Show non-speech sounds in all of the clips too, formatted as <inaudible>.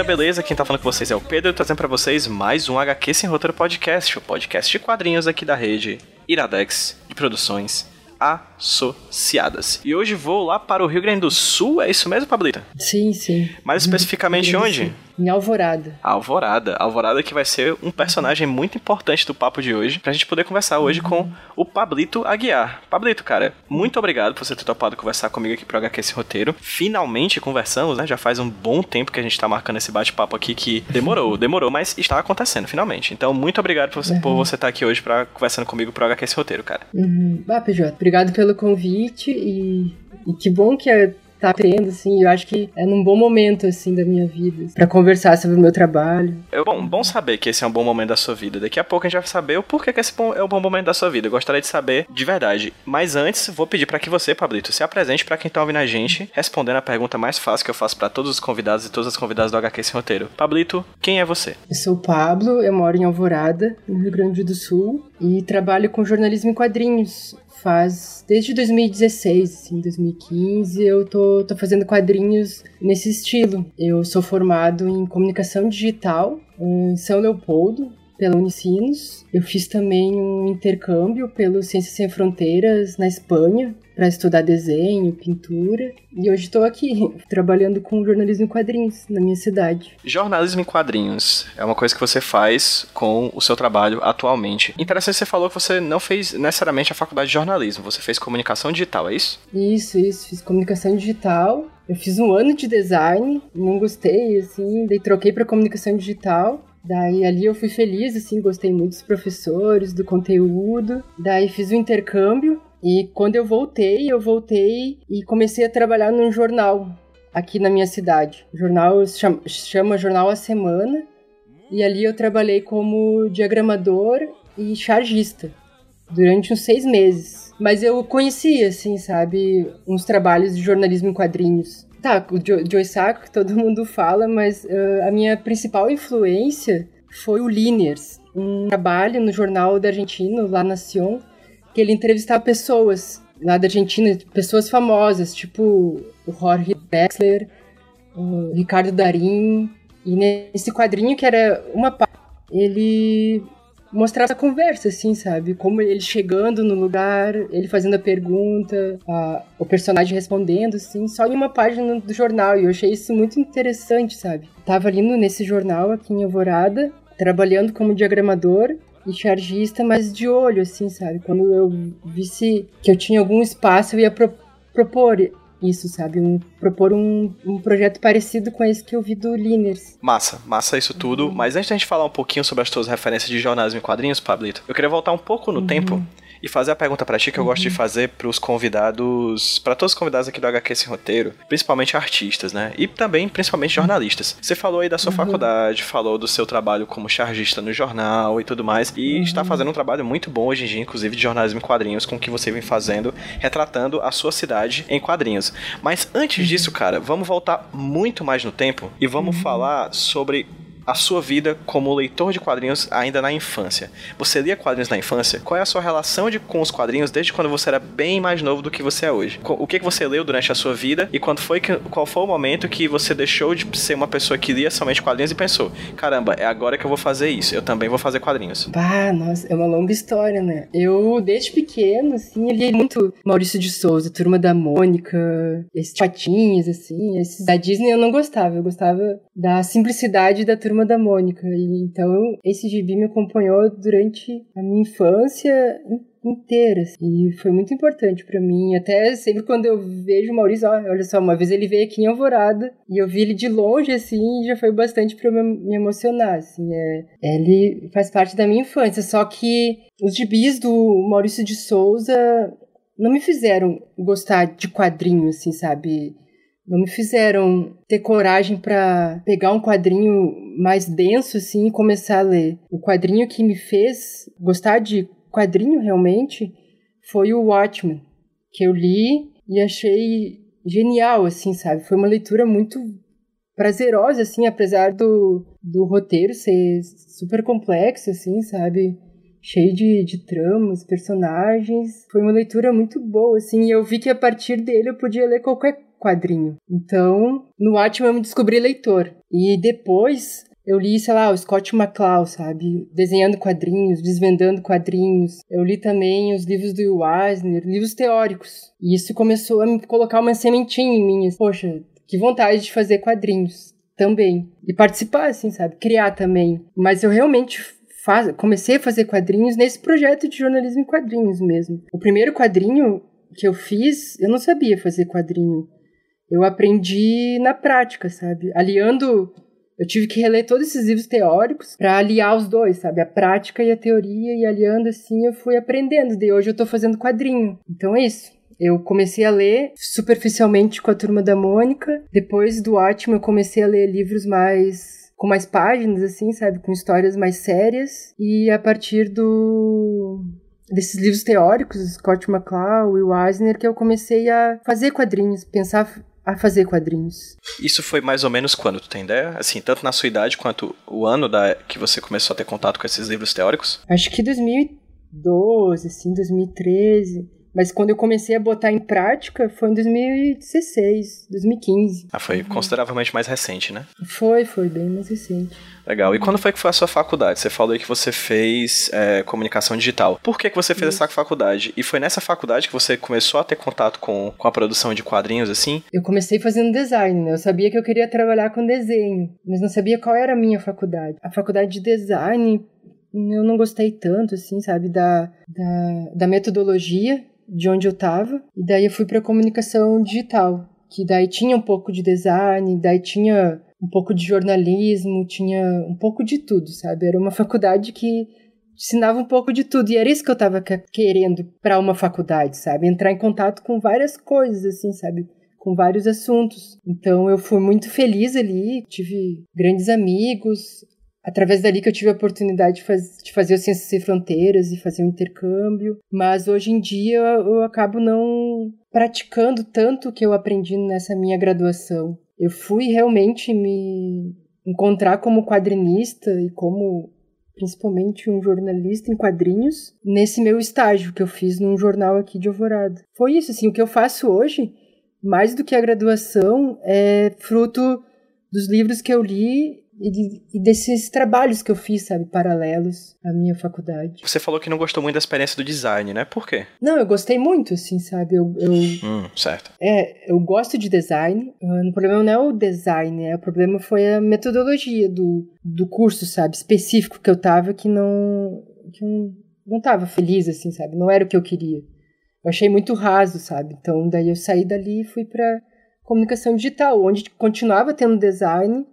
Galera, beleza? Quem tá falando com vocês é o Pedro, trazendo pra vocês mais um HQ Sem Roteiro Podcast, o podcast de quadrinhos aqui da rede Iradex de Produções associadas. E hoje vou lá para o Rio Grande do Sul, é isso mesmo, Pablita? Sim, sim. Mais especificamente onde? Em Alvorada. Alvorada. Alvorada que vai ser um personagem muito importante do papo de hoje, pra gente poder conversar hoje com o Pablito Aguiar. Pablito, cara, muito obrigado por você ter topado conversar comigo aqui pro HQ esse roteiro. Finalmente conversamos, né? Já faz um bom tempo que a gente tá marcando esse bate-papo aqui que demorou, demorou, mas está acontecendo finalmente. Então, muito obrigado por você, Uhum. estar aqui hoje pra conversando comigo pro HQ esse roteiro, cara. Uhum. Ah, PJ, obrigado pelo convite e, e que bom que é, tá tendo, assim, eu acho que é num bom momento, assim, da minha vida, pra conversar sobre o meu trabalho. É bom, bom saber que esse é um bom momento da sua vida. Daqui a pouco a gente vai saber o porquê que esse é um bom momento da sua vida. Eu gostaria de saber de verdade. Mas antes, vou pedir pra que você, Pablito, se apresente pra quem tá ouvindo a gente, respondendo a pergunta mais fácil que eu faço pra todos os convidados e todas as convidadas do HQ Sem Roteiro. Pablito, quem é você? Eu sou o Pablo, eu moro em Alvorada, no Rio Grande do Sul, e trabalho com jornalismo em quadrinhos. Faz desde 2016, assim, 2015, eu tô, tô fazendo quadrinhos nesse estilo. Eu sou formado em comunicação digital em São Leopoldo, pela Unicinos. Eu fiz também um intercâmbio pelo Ciências Sem Fronteiras na Espanha para estudar desenho, pintura. E hoje estou aqui <laughs> trabalhando com jornalismo em quadrinhos na minha cidade. Jornalismo em quadrinhos é uma coisa que você faz com o seu trabalho atualmente. Interessante você falou que você não fez necessariamente a faculdade de jornalismo, você fez comunicação digital, é isso? Isso, isso. Fiz comunicação digital. Eu fiz um ano de design, não gostei, assim, daí troquei para comunicação digital. Daí ali eu fui feliz, assim, gostei muito dos professores, do conteúdo. Daí fiz o intercâmbio e quando eu voltei, eu voltei e comecei a trabalhar num jornal aqui na minha cidade. O jornal se chama, chama Jornal A Semana e ali eu trabalhei como diagramador e chargista durante uns seis meses. Mas eu conhecia, assim, sabe, uns trabalhos de jornalismo em quadrinhos. Tá, o Jo- Joe Sacco, que todo mundo fala, mas ah, a minha principal influência foi o Liniers, um trabalho no jornal da Argentina, La Nación, que ele entrevistava pessoas lá da Argentina, pessoas famosas, tipo o Jorge Drexler, o Ricardo Darim, e nesse quadrinho que era uma parte, ele mostrar essa conversa, assim, sabe? Como ele chegando no lugar, ele fazendo a pergunta, a- o personagem respondendo, assim, só em uma página do jornal. E eu achei isso muito interessante, sabe? Tava ali nesse jornal aqui em Alvorada, trabalhando como diagramador e chargista, mas de olho, assim, sabe? Quando eu visse que eu tinha algum espaço, eu ia pro- propor isso, sabe? Um- propor um, um projeto parecido com esse que eu vi do Liners. Massa, massa isso tudo. Mas antes da gente falar um pouquinho sobre as tuas referências de jornalismo em quadrinhos, Pablito, eu queria voltar um pouco no tempo e fazer a pergunta pra ti que eu gosto de fazer pros convidados, pra todos os convidados aqui do HQ Sem Roteiro, principalmente artistas, né? E também, principalmente jornalistas. Você falou aí da sua faculdade, falou do seu trabalho como chargista no jornal e tudo mais, e está fazendo um trabalho muito bom hoje em dia, inclusive de jornalismo em quadrinhos, com o que você vem fazendo, retratando a sua cidade em quadrinhos. Mas antes disso, cara, vamos voltar muito mais no tempo e vamos falar sobre a sua vida como leitor de quadrinhos ainda na infância. Você lia quadrinhos na infância? Qual é a sua relação de, com os quadrinhos desde quando você era bem mais novo do que você é hoje? O que, que você leu durante a sua vida e quando foi que, qual foi o momento que você deixou de ser uma pessoa que lia somente quadrinhos e pensou: caramba, é agora que eu vou fazer isso, eu também vou fazer quadrinhos. Bah, nossa, é uma longa história, né? Eu, desde pequeno, assim, eu li muito Maurício de Souza, Turma da Mônica, esses patinhos, assim, esses da Disney eu não gostava, eu gostava da simplicidade da Turma da Mônica. E, então, esse gibi me acompanhou durante a minha infância in- inteira, assim, e foi muito importante pra mim. Até sempre quando eu vejo o Maurício, ó, olha só, uma vez ele veio aqui em Alvorada e eu vi ele de longe, assim, e já foi bastante pra eu me, emocionar, assim, é, ele faz parte da minha infância, só que os gibis do Maurício de Souza não me fizeram gostar de quadrinho, assim, sabe? Não me fizeram ter coragem pra pegar um quadrinho mais denso, assim, e começar a ler. O quadrinho que me fez gostar de quadrinho, realmente, foi o Watchmen, que eu li e achei genial, assim, sabe? Foi uma leitura muito prazerosa, assim, apesar do, do roteiro ser super complexo, assim, sabe? Cheio de, de tramas, personagens. Foi uma leitura muito boa, assim, e eu vi que a partir dele eu podia ler qualquer quadrinho. Então, no Watchmen eu me descobri leitor. E depois eu li, sei lá, o Scott McCloud, sabe? Desenhando quadrinhos, desvendando quadrinhos. Eu li também os livros do Will Eisner, livros teóricos. E isso começou a me colocar uma sementinha em mim. Poxa, que vontade de fazer quadrinhos também. E participar, assim, sabe? Criar também. Mas eu realmente faz... comecei a fazer quadrinhos nesse projeto de jornalismo em quadrinhos mesmo. O primeiro quadrinho que eu fiz, eu não sabia fazer quadrinho. Eu aprendi na prática, sabe? Aliando eu tive que reler todos esses livros teóricos para aliar os dois, sabe? A prática e a teoria, e aliando assim eu fui aprendendo. De hoje eu tô fazendo quadrinho. Então é isso. Eu comecei a ler superficialmente com a turma da Mônica. Depois do ótimo, eu comecei a ler livros mais com mais páginas, assim, sabe? Com histórias mais sérias. E a partir do desses livros teóricos, Scott McCloud, Will Eisner, que eu comecei a fazer quadrinhos, pensar a fazer quadrinhos. Isso foi mais ou menos quando, tu tem ideia? Assim, tanto na sua idade quanto o ano da, que você começou a ter contato com esses livros teóricos? Acho que 2012, assim, 2013. Mas quando eu comecei a botar em prática foi em 2016, 2015. Ah, foi consideravelmente mais recente, né? Foi, foi bem mais recente. Legal. E quando foi que foi a sua faculdade? Você falou aí que você fez é, comunicação digital. Por que, que você fez Isso. essa faculdade? E foi nessa faculdade que você começou a ter contato com, com a produção de quadrinhos, assim? Eu comecei fazendo design, né? Eu sabia que eu queria trabalhar com desenho, mas não sabia qual era a minha faculdade. A faculdade de design eu não gostei tanto, assim, sabe, da, da, da metodologia de onde eu estava. E daí eu fui para comunicação digital, que daí tinha um pouco de design, daí tinha um pouco de jornalismo, tinha um pouco de tudo, sabe? Era uma faculdade que ensinava um pouco de tudo. E era isso que eu estava querendo para uma faculdade, sabe? Entrar em contato com várias coisas, assim, sabe? Com vários assuntos. Então eu fui muito feliz ali, tive grandes amigos, através dali que eu tive a oportunidade de, faz, de fazer o Ciências Sem Fronteiras e fazer um intercâmbio. Mas hoje em dia eu acabo não praticando tanto o que eu aprendi nessa minha graduação. Eu fui realmente me encontrar como quadrinista e como principalmente um jornalista em quadrinhos nesse meu estágio que eu fiz num jornal aqui de Alvorada. Foi isso, assim, o que eu faço hoje, mais do que a graduação, é fruto dos livros que eu li e, e, desses trabalhos que eu fiz, sabe, paralelos à minha faculdade. Você falou que não gostou muito da experiência do design, né? Por quê? Não, eu gostei muito, assim, sabe? Eu, eu hum, certo. É, eu gosto de design. Ah, o problema não é o design, né? O problema foi a metodologia do, do curso, sabe? Específico que eu tava que não. que eu não tava feliz, assim, sabe? Não era o que eu queria. Eu achei muito raso, sabe? Então, daí eu saí dali e fui para comunicação digital, onde continuava tendo design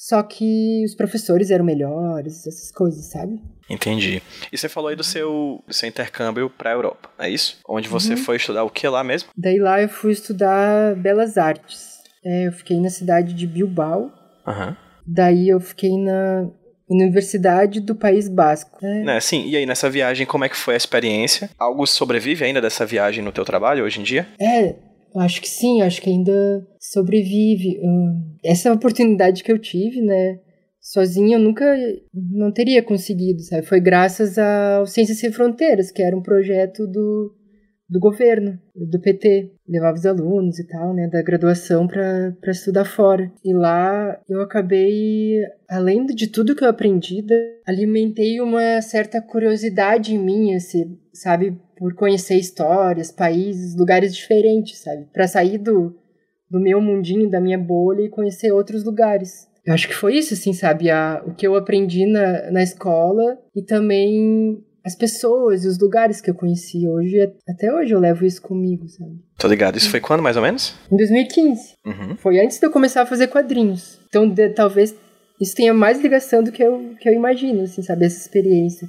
só que os professores eram melhores, essas coisas, sabe? Entendi. E você falou aí do seu, do seu intercâmbio para a Europa, é isso? Onde você uhum. foi estudar o que lá mesmo? Daí lá eu fui estudar Belas Artes. É, eu fiquei na cidade de Bilbao. Uhum. Daí eu fiquei na Universidade do País Basco. É. Né, sim, e aí nessa viagem, como é que foi a experiência? Algo sobrevive ainda dessa viagem no teu trabalho hoje em dia? É, Acho que sim, acho que ainda sobrevive. Essa oportunidade que eu tive, né? Sozinha eu nunca não teria conseguido, sabe? Foi graças ao Ciências Sem Fronteiras, que era um projeto do, do governo, do PT. Levava os alunos e tal, né, da graduação para estudar fora. E lá eu acabei, além de tudo que eu aprendi, alimentei uma certa curiosidade em mim, assim, sabe? por conhecer histórias, países, lugares diferentes, sabe? Para sair do, do meu mundinho, da minha bolha e conhecer outros lugares. Eu acho que foi isso, assim, sabe? A, o que eu aprendi na, na escola e também as pessoas e os lugares que eu conheci hoje. Até hoje eu levo isso comigo, sabe? Tô ligado. Isso foi quando, mais ou menos? Em 2015. Uhum. Foi antes de eu começar a fazer quadrinhos. Então, de, talvez isso tenha mais ligação do que eu, que eu imagino, assim, sabe? Essa experiência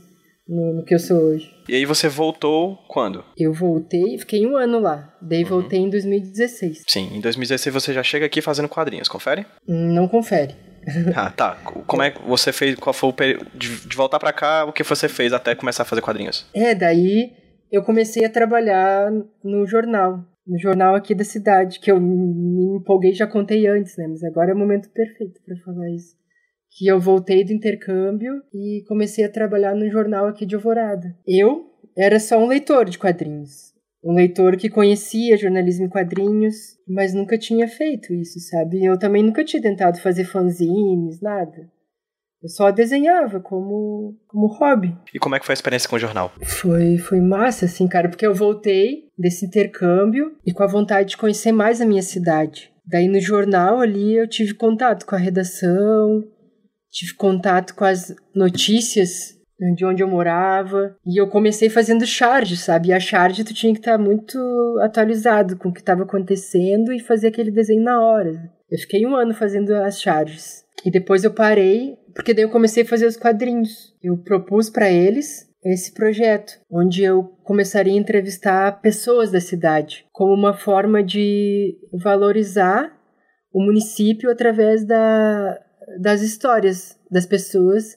no, no, que eu sou hoje. E aí você voltou quando? Eu voltei, fiquei um ano lá. Daí uhum. voltei em 2016. Sim, em 2016 você já chega aqui fazendo quadrinhos, confere? Não confere. <laughs> Ah, tá. Como é que você fez? Qual foi o período de, de voltar para cá? O que você fez até começar a fazer quadrinhos? É, daí eu comecei a trabalhar no jornal, no jornal aqui da cidade, que eu me empolguei, já contei antes, né? Mas agora é o momento perfeito para falar isso que eu voltei do intercâmbio e comecei a trabalhar no jornal aqui de Alvorada. Eu era só um leitor de quadrinhos. um leitor que conhecia jornalismo em quadrinhos, mas nunca tinha feito isso, sabe? Eu também nunca tinha tentado fazer fanzines, nada. Eu só desenhava como, como hobby. E como é que foi a experiência com o jornal? Foi, foi massa, assim, cara, porque eu voltei desse intercâmbio e com a vontade de conhecer mais a minha cidade. Daí no jornal ali eu tive contato com a redação, tive contato com as notícias de onde eu morava. E eu comecei fazendo charge, sabe? E a charge tu tinha que estar muito atualizado com o que estava acontecendo e fazer aquele desenho na hora. Eu fiquei um ano fazendo as charges. E depois eu parei, porque daí eu comecei a fazer os quadrinhos. Eu propus para eles esse projeto, onde eu começaria a entrevistar pessoas da cidade, como uma forma de valorizar o município através da, das histórias das pessoas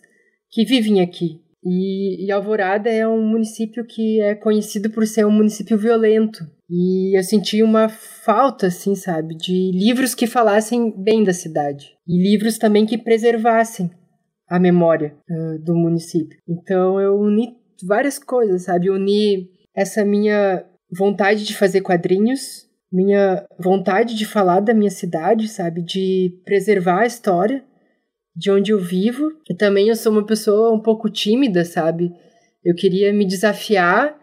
que vivem aqui. E, e, Alvorada é um município que é conhecido por ser um município violento. E eu senti uma falta, assim, sabe, de livros que falassem bem da cidade. E livros também que preservassem a memória uh, do município. Então eu uni várias coisas, sabe? uni essa minha vontade de fazer quadrinhos, minha vontade de falar da minha cidade, sabe? De preservar a história de onde eu vivo. E também eu sou uma pessoa um pouco tímida, sabe? Eu queria me desafiar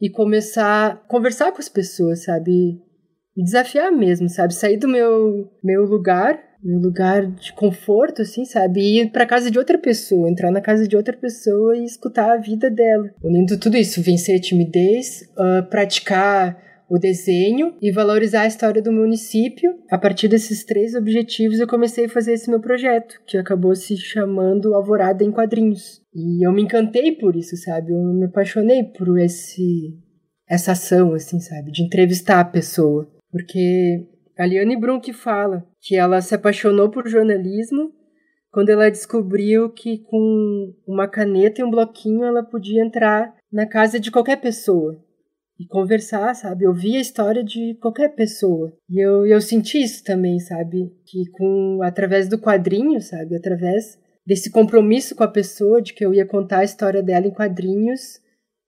e começar a conversar com as pessoas, sabe? Me desafiar mesmo, sabe? Sair do meu, meu lugar, meu lugar de conforto, assim, sabe? E ir pra casa de outra pessoa, entrar na casa de outra pessoa e escutar a vida dela. Unindo tudo isso, vencer a timidez, uh, praticar o desenho e valorizar a história do município. A partir desses três objetivos, eu comecei a fazer esse meu projeto, que acabou se chamando Alvorada em Quadrinhos. E eu me encantei por isso, sabe? Eu me apaixonei por esse essa ação, assim, sabe? De entrevistar a pessoa. Porque a Liane Brunk fala que ela se apaixonou por jornalismo quando ela descobriu que com uma caneta e um bloquinho ela podia entrar na casa de qualquer pessoa e conversar, sabe? Ouvir a história de qualquer pessoa. E eu, eu senti isso também, sabe? Que com através do quadrinho, sabe? Através desse compromisso com a pessoa de que eu ia contar a história dela em quadrinhos,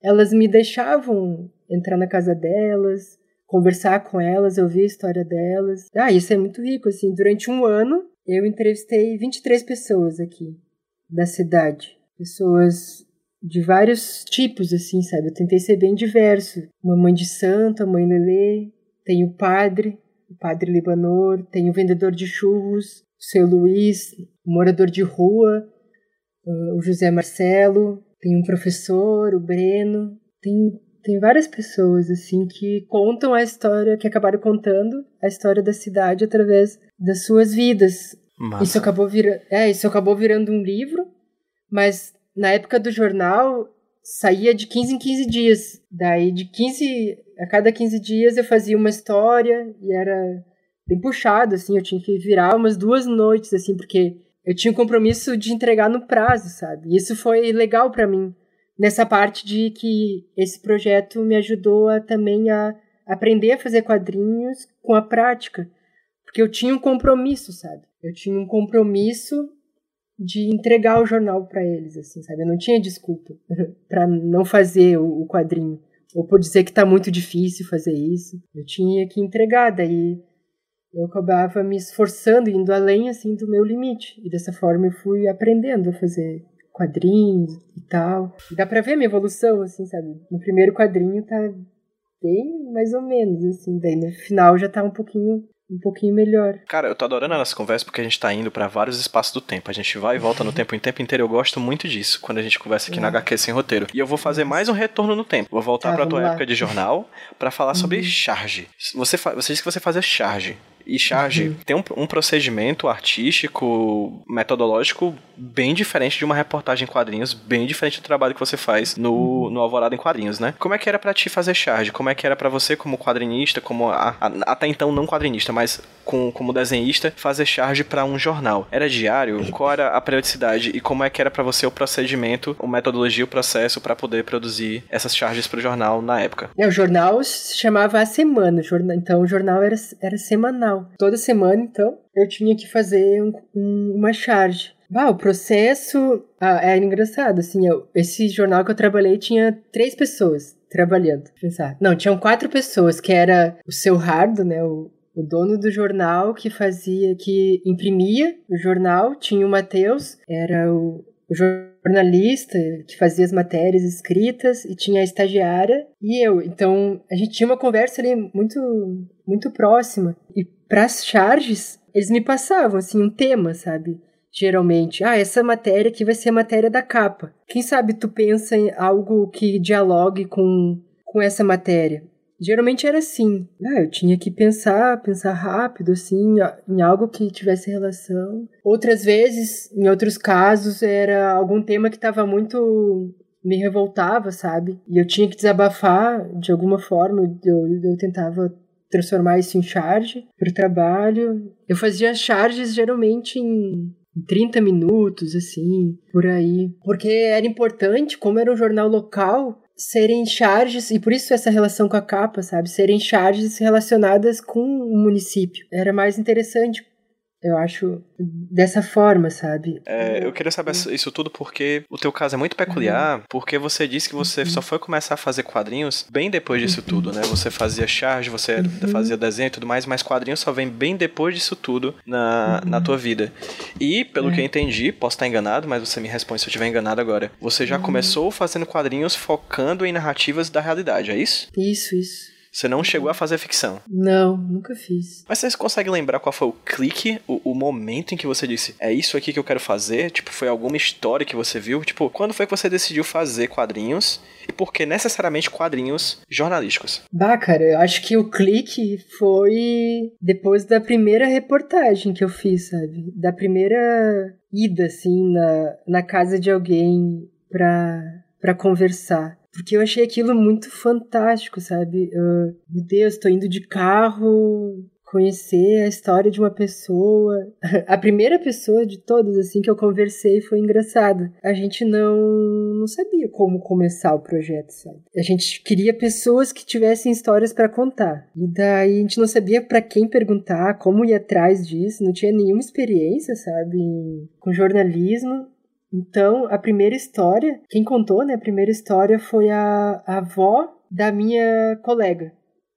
elas me deixavam entrar na casa delas, conversar com elas, ouvir a história delas. Ah, isso é muito rico, assim. Durante um ano, eu entrevistei 23 pessoas aqui da cidade. Pessoas de vários tipos, assim, sabe? Eu tentei ser bem diverso. Uma mãe de santo, a mãe Lelê, tem o padre, o padre Libanor, tem o vendedor de churros, o seu Luiz, o morador de rua, o José Marcelo, tem um professor, o Breno, tem, tem várias pessoas, assim, que contam a história, que acabaram contando a história da cidade através das suas vidas. Massa. Isso acabou virando, é, isso acabou virando um livro, mas na época do jornal, saía de 15 em 15 dias. Daí, de 15 a cada 15 dias, eu fazia uma história e era bem puxado, assim. Eu tinha que virar umas duas noites, assim, porque eu tinha o compromisso de entregar no prazo, sabe? E isso foi legal para mim, nessa parte de que esse projeto me ajudou a, também a aprender a fazer quadrinhos com a prática. Porque eu tinha um compromisso, sabe? Eu tinha um compromisso de entregar o jornal para eles, assim, sabe? Eu não tinha desculpa <laughs> para não fazer o, o, quadrinho ou por dizer que tá muito difícil fazer isso. Eu tinha que entregar, daí eu acabava me esforçando, indo além assim do meu limite. E dessa forma eu fui aprendendo a fazer quadrinhos e tal. E dá para ver a minha evolução, assim, sabe? No primeiro quadrinho tá bem mais ou menos, assim, daí no final já tá um pouquinho um pouquinho melhor. Cara, eu tô adorando a nossa conversa porque a gente tá indo para vários espaços do tempo. A gente vai e volta no <laughs> tempo em tempo inteiro. Eu gosto muito disso quando a gente conversa aqui é. na HQ sem roteiro. E eu vou fazer mais um retorno no tempo. Vou voltar tá, pra tua lá. época de jornal para falar uhum. sobre charge. Você, você disse que você fazia charge. E charge uhum. tem um, um, procedimento artístico, metodológico bem diferente de uma reportagem em quadrinhos, bem diferente do trabalho que você faz no, uhum. no Alvorada em Quadrinhos, né? Como é que era para ti fazer charge? Como é que era para você como quadrinista, como a, a, até então não quadrinista, mas com, como desenhista, fazer charge para um jornal? Era diário? Qual era a periodicidade e como é que era para você o procedimento, a metodologia, o processo para poder produzir essas charges para o jornal na época? É, o jornal se chamava a semana, então o jornal era, era semanal Toda semana, então, eu tinha que fazer um, um, uma charge. Ah, o processo ah, é engraçado, assim, eu, esse jornal que eu trabalhei tinha três pessoas, trabalhando. Pensar. Não, tinham quatro pessoas, que era o seu Hardo, né? O, o dono do jornal que fazia, que imprimia o jornal, tinha o Matheus, era o, o jornalista que fazia as matérias escritas e tinha a estagiária e eu. Então a gente tinha uma conversa ali muito muito próxima e para as charges eles me passavam assim um tema, sabe? Geralmente, ah, essa matéria aqui vai ser a matéria da capa. Quem sabe tu pensa em algo que dialogue com com essa matéria? Geralmente era assim. Ah, eu tinha que pensar, pensar rápido, assim, em algo que tivesse relação. Outras vezes, em outros casos, era algum tema que estava muito. me revoltava, sabe? E eu tinha que desabafar de alguma forma. Eu, eu tentava transformar isso em charge para o trabalho. Eu fazia charges geralmente em 30 minutos, assim, por aí. Porque era importante, como era um jornal local, serem charges, e por isso essa relação com a capa, sabe? Serem charges relacionadas com o município. Era mais interessante eu acho dessa forma, sabe? É, eu queria saber isso tudo porque o teu caso é muito peculiar, uhum. porque você disse que você uhum. só foi começar a fazer quadrinhos bem depois disso uhum. tudo, né? Você fazia charge, você uhum. fazia desenho e tudo mais, mas quadrinhos só vem bem depois disso tudo na, na tua vida. E, pelo que eu é. entendi, posso estar enganado, mas você me responde se eu estiver enganado agora. Você já uhum. começou fazendo quadrinhos focando em narrativas da realidade, é isso? Isso, isso. Você não chegou a fazer ficção? Não, nunca fiz. Mas você consegue lembrar qual foi o clique, o, o, momento em que você disse, é isso aqui que eu quero fazer? Tipo, foi alguma história que você viu? Tipo, quando foi que você decidiu fazer quadrinhos? E por que necessariamente quadrinhos jornalísticos? Bah, cara, eu acho que o clique foi depois da primeira reportagem que eu fiz, sabe? Da primeira ida, assim, na, na casa de alguém pra, pra conversar. Porque eu achei aquilo muito fantástico, sabe? Meu Deus, tô indo de carro conhecer a história de uma pessoa. <laughs> A primeira pessoa de todas, assim, que eu conversei foi engraçada. A gente não, não sabia como começar o projeto, sabe? A gente queria pessoas que tivessem histórias para contar. E daí a gente não sabia para quem perguntar, como ir atrás disso, não tinha nenhuma experiência, sabe, com jornalismo. Então, a primeira história, quem contou, né, a primeira história foi a, a avó da minha colega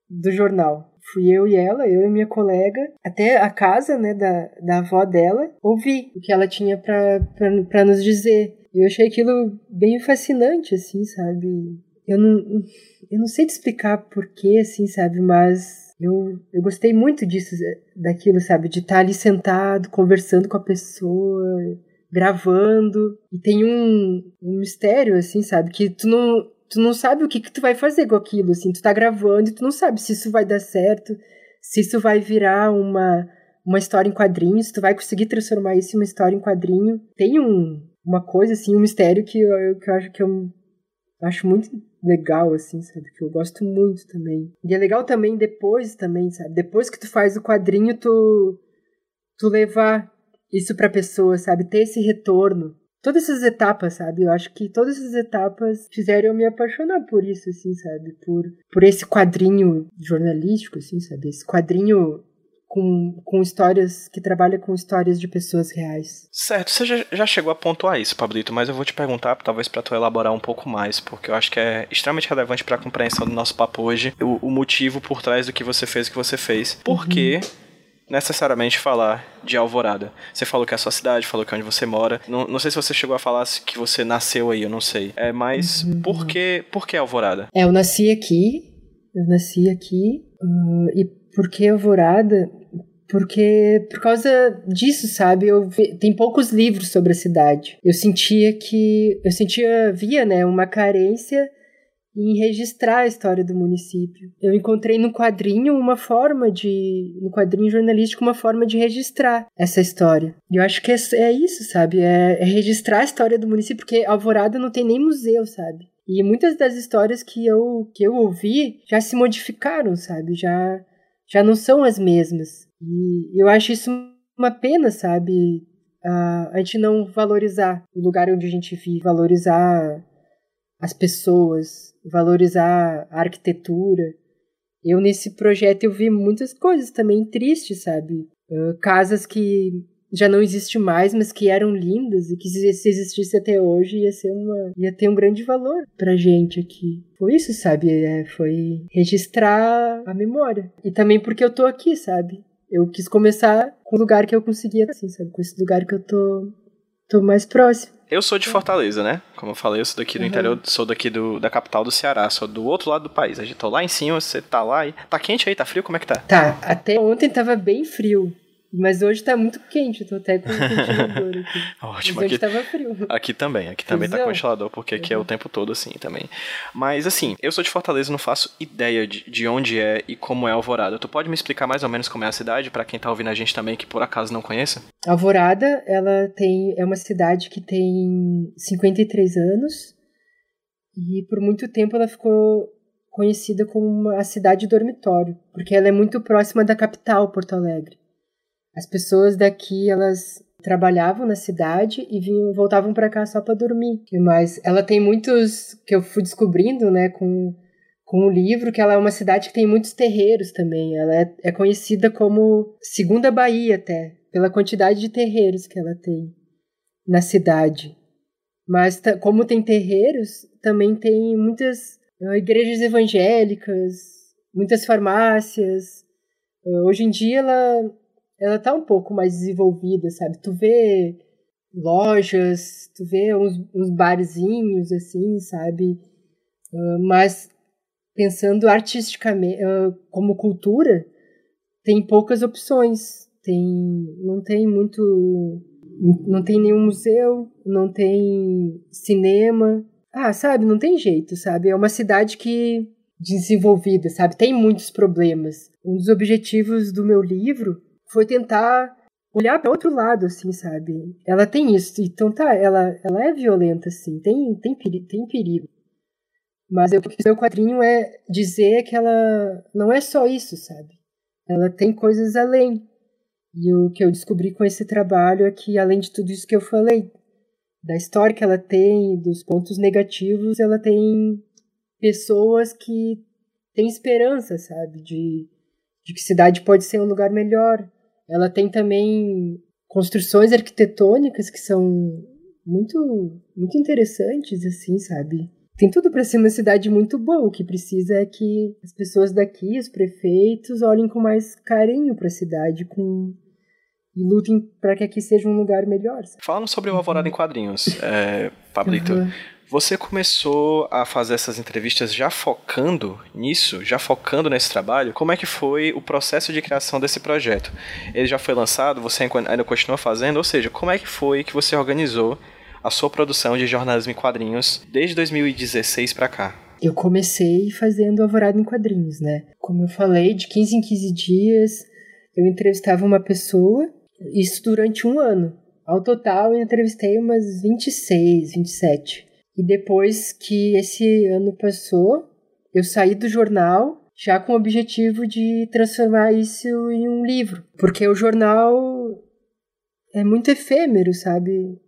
do jornal. Fui eu e ela, eu e minha colega, até a casa, né, da, da avó dela, ouvi o que ela tinha para nos dizer. E eu achei aquilo bem fascinante, assim, sabe? Eu não, eu não sei te explicar porquê, assim, sabe? Mas eu, eu gostei muito disso, daquilo, sabe? De estar ali sentado, conversando com a pessoa, gravando. E tem um, um mistério, assim, sabe? Que tu não, tu não sabe o que, que tu vai fazer com aquilo, assim. Tu tá gravando e tu não sabe se isso vai dar certo, se isso vai virar uma, uma história em quadrinhos, tu vai conseguir transformar isso em uma história em quadrinho. Tem um, uma coisa, assim, um mistério que eu, que eu acho que eu acho muito legal, assim, sabe? Que eu gosto muito também. E é legal também depois, também, sabe? Depois que tu faz o quadrinho, tu, tu levar isso para a pessoa, sabe? Ter esse retorno. Todas essas etapas, sabe? Eu acho que todas essas etapas fizeram eu me apaixonar por isso, assim, sabe? Por, por esse quadrinho jornalístico, assim, sabe? Esse quadrinho com, com histórias que trabalha com histórias de pessoas reais. Certo, você já, já chegou a pontuar isso, Pablito, mas eu vou te perguntar, talvez para tu elaborar um pouco mais, porque eu acho que é extremamente relevante para a compreensão do nosso papo hoje, o, o, motivo por trás do que você fez o que você fez. Por uhum necessariamente falar de Alvorada. Você falou que é a sua cidade, falou que é onde você mora. Não, não sei se você chegou a falar que você nasceu aí, eu não sei. É, mas uhum. por, que, por que Alvorada? É, eu nasci aqui. Eu nasci aqui. Uh, e por que Alvorada? Porque por causa disso, sabe? Eu vi, tem poucos livros sobre a cidade. Eu sentia que eu sentia via, né, uma carência em registrar a história do município. Eu encontrei no quadrinho uma forma de, no quadrinho jornalístico, uma forma de registrar essa história. E eu acho que é, é isso, sabe? É, é, registrar a história do município, porque Alvorada não tem nem museu, sabe? E muitas das histórias que eu, que eu ouvi já se modificaram, sabe? Já, já não são as mesmas. E eu acho isso uma pena, sabe? Uh, a gente não valorizar o lugar onde a gente vive, valorizar as pessoas, valorizar a arquitetura. Eu nesse projeto eu vi muitas coisas também tristes, sabe? Uh, casas que já não existe mais, mas que eram lindas e que se existisse até hoje ia ser uma ia ter um grande valor pra gente aqui. Foi isso, sabe? É, foi registrar a memória. E também porque eu tô aqui, sabe? Eu quis começar com o lugar que eu conseguia, assim, sabe? Com esse lugar que eu tô, tô mais próximo. Eu sou de Fortaleza, né? Como eu falei, eu sou daqui do uhum. interior, sou daqui do, da capital do Ceará, sou do outro lado do país. A gente tá lá em cima, você tá lá e. Tá quente aí, tá frio? Como é que tá? Tá, até ontem tava bem frio. Mas hoje tá muito quente, eu tô até com o ventilador <laughs> aqui. Ótimo, Mas aqui tava frio. Aqui também, aqui também tá congelador, porque aqui uhum. é o tempo todo assim também. Mas assim, eu sou de Fortaleza, não faço ideia de, de onde é e como é Alvorada. Tu pode me explicar mais ou menos como é a cidade, para quem tá ouvindo a gente também que por acaso não conheça? Alvorada, ela tem é uma cidade que tem 53 anos e por muito tempo ela ficou conhecida como a cidade dormitório, porque ela é muito próxima da capital, Porto Alegre. As pessoas daqui, elas trabalhavam na cidade e vinham, voltavam para cá só para dormir. Mas ela tem muitos que eu fui descobrindo, né, com com o livro que ela é uma cidade que tem muitos terreiros também. Ela é, é conhecida como segunda Bahia até, pela quantidade de terreiros que ela tem na cidade. Mas como tem terreiros, também tem muitas uh, igrejas evangélicas, muitas farmácias. Uh, hoje em dia ela ela tá um pouco mais desenvolvida, sabe? Tu vê lojas, tu vê uns, uns barzinhos, assim, sabe? Uh, mas pensando artisticamente, uh, como cultura, tem poucas opções. Tem, não tem muito, não tem nenhum museu, não tem cinema. Ah, sabe? Não tem jeito, sabe? É uma cidade que desenvolvida, sabe? Tem muitos problemas. Um dos objetivos do meu livro foi tentar olhar para outro lado, assim, sabe? Ela tem isso, então tá, ela, ela é violenta, assim, tem, tem, perigo, tem perigo. Mas o que meu quadrinho é dizer que ela não é só isso, sabe? Ela tem coisas além. E o que eu descobri com esse trabalho é que, além de tudo isso que eu falei, da história que ela tem, dos pontos negativos, ela tem pessoas que têm esperança, sabe? De, de que cidade pode ser um lugar melhor, ela tem também construções arquitetônicas que são muito muito interessantes assim, sabe? Tem tudo para ser uma cidade muito boa. O que precisa é que as pessoas daqui, os prefeitos, olhem com mais carinho para a cidade, com e lutem para que aqui seja um lugar melhor. Sabe? Falando sobre o Alvorada em Quadrinhos, é, Pablito, uhum. Você começou a fazer essas entrevistas já focando nisso, já focando nesse trabalho? Como é que foi o processo de criação desse projeto? Ele já foi lançado, você ainda continua fazendo? Ou seja, como é que foi que você organizou a sua produção de jornalismo em quadrinhos desde 2016 para cá? Eu comecei fazendo Alvorada em Quadrinhos, né? Como eu falei, de 15 em 15 dias eu entrevistava uma pessoa, isso durante um ano. Ao total, eu entrevistei umas 26, 27. E depois que esse ano passou, eu saí do jornal já com o objetivo de transformar isso em um livro, porque o jornal é muito efêmero, sabe?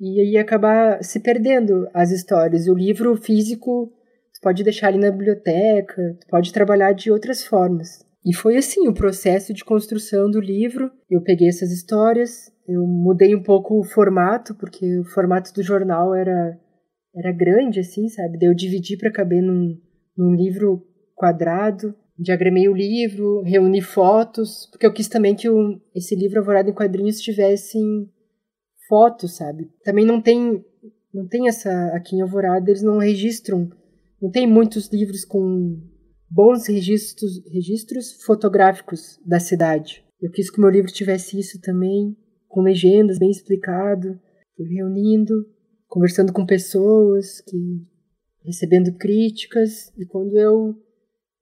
E aí acabar se perdendo as histórias. O livro físico, tu pode deixar ali na biblioteca, tu pode trabalhar de outras formas. E foi assim o processo de construção do livro. Eu peguei essas histórias, eu mudei um pouco o formato, porque o formato do jornal era era grande, assim, sabe? Daí eu dividi para caber num, num livro quadrado. Diagramei o livro, reuni fotos, porque eu quis também que o, esse livro Alvorada em Quadrinhos tivesse fotos, sabe? Também não tem não tem essa aqui em Alvorada, eles não registram, não tem muitos livros com bons registros registros fotográficos da cidade. Eu quis que o meu livro tivesse isso também, com legendas bem explicado, reunindo conversando com pessoas, que recebendo críticas, e quando eu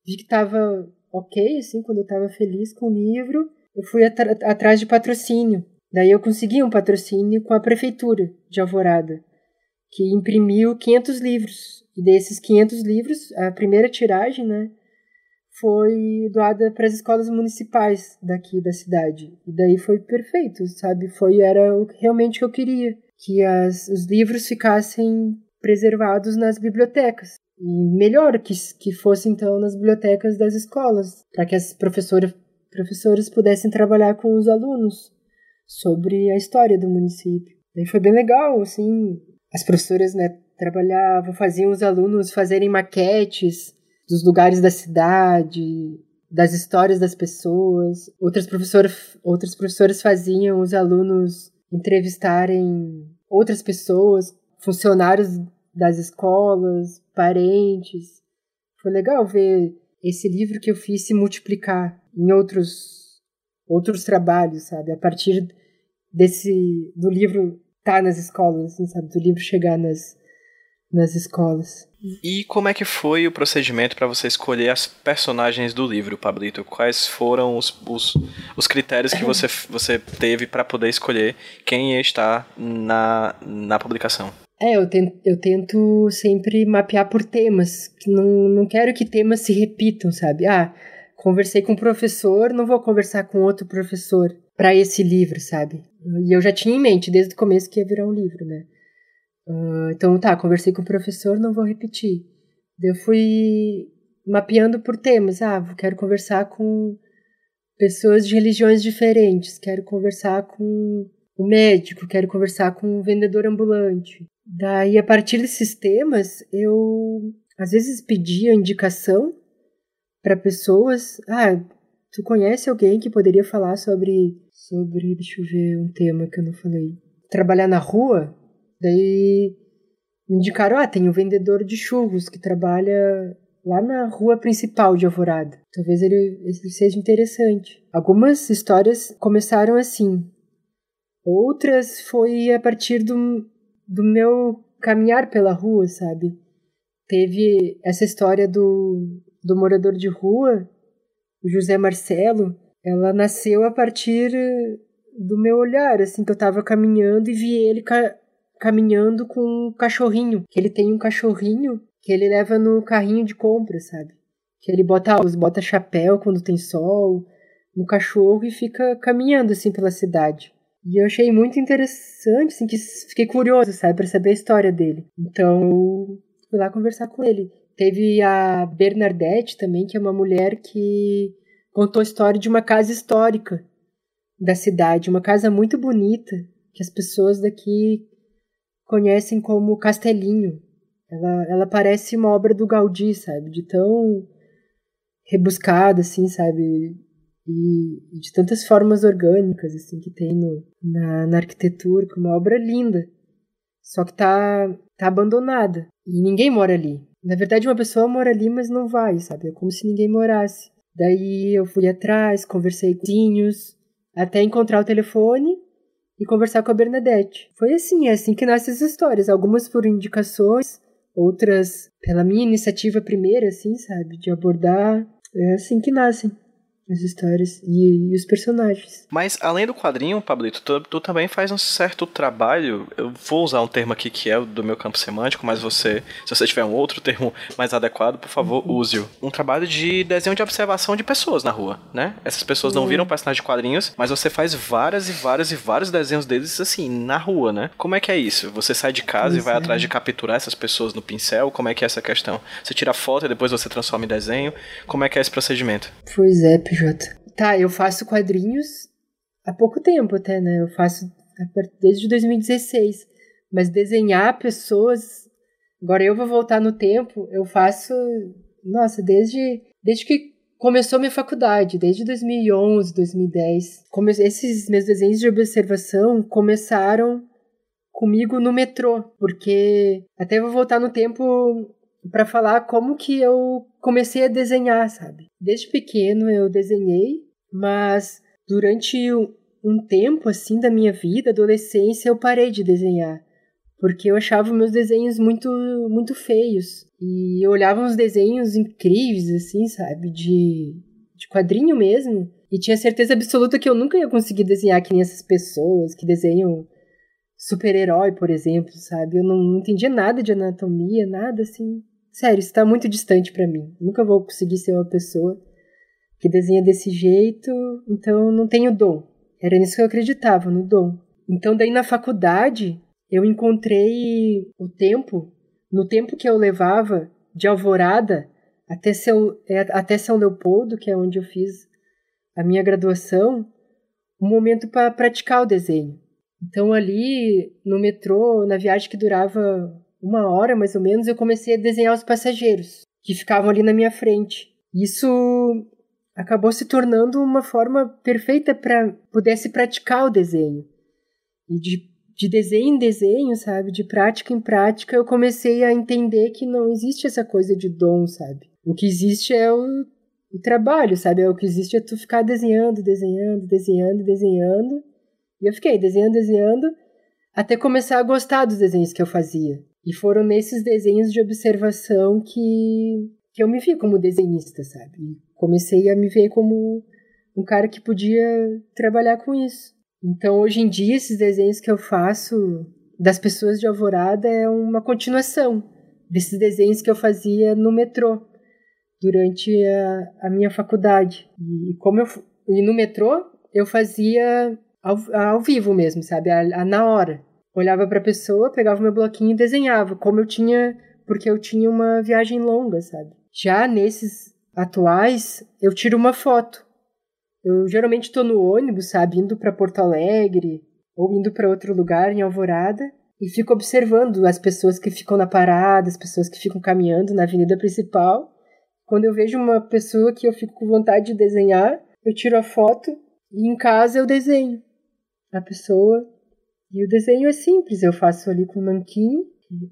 vi que estava ok, assim, quando eu estava feliz com o livro, eu fui atrás de patrocínio. Daí eu consegui um patrocínio com a prefeitura de Alvorada, que imprimiu 500 livros. E desses 500 livros, a primeira tiragem, né, foi doada para as escolas municipais daqui da cidade. E daí foi perfeito, sabe? Foi era realmente o que eu queria que as, os livros ficassem preservados nas bibliotecas. E melhor que, que fosse então nas bibliotecas das escolas, para que as professoras, professores pudessem trabalhar com os alunos sobre a história do município. Daí foi bem legal, assim, as professoras, né, trabalhavam, faziam os alunos fazerem maquetes dos lugares da cidade, das histórias das pessoas. Outras professoras, outras professoras faziam os alunos entrevistarem outras pessoas, funcionários das escolas, parentes. Foi legal ver esse livro que eu fiz se multiplicar em outros outros trabalhos, sabe? A partir desse do livro estar tá nas escolas, assim, sabe? Do livro chegar nas nas escolas. E como é que foi o procedimento para você escolher as personagens do livro, Pablito? Quais foram os, os, os critérios que você, <clears throat> você teve para poder escolher quem ia estar na, na publicação? É, eu tento, eu tento sempre mapear por temas. Não, não quero que temas se repitam, sabe? Ah, conversei com um professor, não vou conversar com outro professor para esse livro, sabe? E eu já tinha em mente desde o começo que ia virar um livro, né? Uh, então, tá, conversei com o professor, não vou repetir. Eu fui mapeando por temas. Ah, quero conversar com pessoas de religiões diferentes, quero conversar com um médico, quero conversar com um vendedor ambulante. Daí, a partir desses temas, eu às vezes pedia indicação para pessoas. Ah, tu conhece alguém que poderia falar sobre. Sobre. Deixa eu ver um tema que eu não falei. Trabalhar na rua? Daí me indicaram, ah, tem um vendedor de churros que trabalha lá na rua principal de Alvorada. Talvez ele, ele seja interessante. Algumas histórias começaram assim. Outras foi a partir do, do meu caminhar pela rua, sabe? Teve essa história do, do morador de rua, o José Marcelo. Ela nasceu a partir do meu olhar, assim, que eu tava caminhando e vi ele caminhando com um cachorrinho. Que ele tem um cachorrinho que ele leva no carrinho de compra, sabe? Que ele bota, bota chapéu quando tem sol no cachorro e fica caminhando assim pela cidade. E eu achei muito interessante, assim, que fiquei curioso, sabe, para saber a história dele. Então, fui lá conversar com ele. Teve a Bernadette também, que é uma mulher que contou a história de uma casa histórica da cidade, uma casa muito bonita, que as pessoas daqui conhecem como Castelinho. Ela, ela parece uma obra do Gaudí, sabe? De tão rebuscada, assim, sabe? E, de tantas formas orgânicas, assim, que tem no, na, na arquitetura, que é uma obra linda. Só que tá, tá abandonada. E ninguém mora ali. Na verdade, uma pessoa mora ali, mas não vai, sabe? É como se ninguém morasse. Daí eu fui atrás, conversei com os até encontrar o telefone e conversar com a Bernadette. Foi assim, é assim que nascem as histórias. Algumas por indicações, outras pela minha iniciativa primeira, assim, sabe? De abordar. É assim que nascem as histórias e, e, os personagens. Mas além do quadrinho, Pablito, tu, tu, também faz um certo trabalho. Eu vou usar um termo aqui que é do meu campo semântico, mas você, se você tiver um outro termo <laughs> mais adequado, por favor, uhum. use-o. Um trabalho de desenho de observação de pessoas na rua, né? Essas pessoas não uhum. viram personagens de quadrinhos, mas você faz várias e várias e vários desenhos deles assim, na rua, né? Como é que é isso? Você sai de casa pois e vai é. atrás de capturar essas pessoas no pincel? Como é que é essa questão? Você tira foto e depois você transforma em desenho? Como é que é esse procedimento? Pois é, Tá, eu faço quadrinhos há pouco tempo até, né? Eu faço desde 2016. Mas desenhar pessoas. Agora eu vou voltar no tempo, eu faço. Nossa, desde, desde que começou minha faculdade, desde 2011, 2010. Come, esses meus desenhos de observação começaram comigo no metrô, porque até vou voltar no tempo para falar como que eu comecei a desenhar, sabe? Desde pequeno eu desenhei, mas durante um tempo assim da minha vida, adolescência, eu parei de desenhar, porque eu achava meus desenhos muito muito feios. E eu olhava uns desenhos incríveis assim, sabe, de de quadrinho mesmo, e tinha certeza absoluta que eu nunca ia conseguir desenhar que nem essas pessoas que desenham super-herói, por exemplo, sabe? Eu não, não entendia nada de anatomia, nada assim. Sério, isso tá muito distante para mim. Nunca vou conseguir ser uma pessoa que desenha desse jeito, então não tenho dom. Era nisso que eu acreditava, no dom. Então daí na faculdade eu encontrei o tempo, no tempo que eu levava de Alvorada até São, é, até São Leopoldo, que é onde eu fiz a minha graduação, um momento para praticar o desenho. Então ali no metrô, na viagem que durava uma hora mais ou menos, eu comecei a desenhar os passageiros que ficavam ali na minha frente. Isso acabou se tornando uma forma perfeita para pudesse praticar o desenho. E de, de desenho em desenho, sabe, de prática em prática, eu comecei a entender que não existe essa coisa de dom, sabe? O que existe é o, o trabalho, sabe? É o que existe é tu ficar desenhando, desenhando, desenhando, desenhando. E eu fiquei desenhando, desenhando, até começar a gostar dos desenhos que eu fazia. E foram nesses desenhos de observação que, que eu me vi como desenhista, sabe? E comecei a me ver como um cara que podia trabalhar com isso. Então, hoje em dia, esses desenhos que eu faço das pessoas de Alvorada é uma continuação desses desenhos que eu fazia no metrô durante a, a minha faculdade. E como eu e no metrô eu fazia ao, ao vivo mesmo, sabe, a, a na hora olhava para a pessoa, pegava meu bloquinho e desenhava, como eu tinha, porque eu tinha uma viagem longa, sabe? Já nesses atuais, eu tiro uma foto. Eu geralmente estou no ônibus, sabe, indo para Porto Alegre ou indo para outro lugar em Alvorada e fico observando as pessoas que ficam na parada, as pessoas que ficam caminhando na avenida principal. Quando eu vejo uma pessoa que eu fico com vontade de desenhar, eu tiro a foto e em casa eu desenho a pessoa e o desenho é simples, eu faço ali com nanquim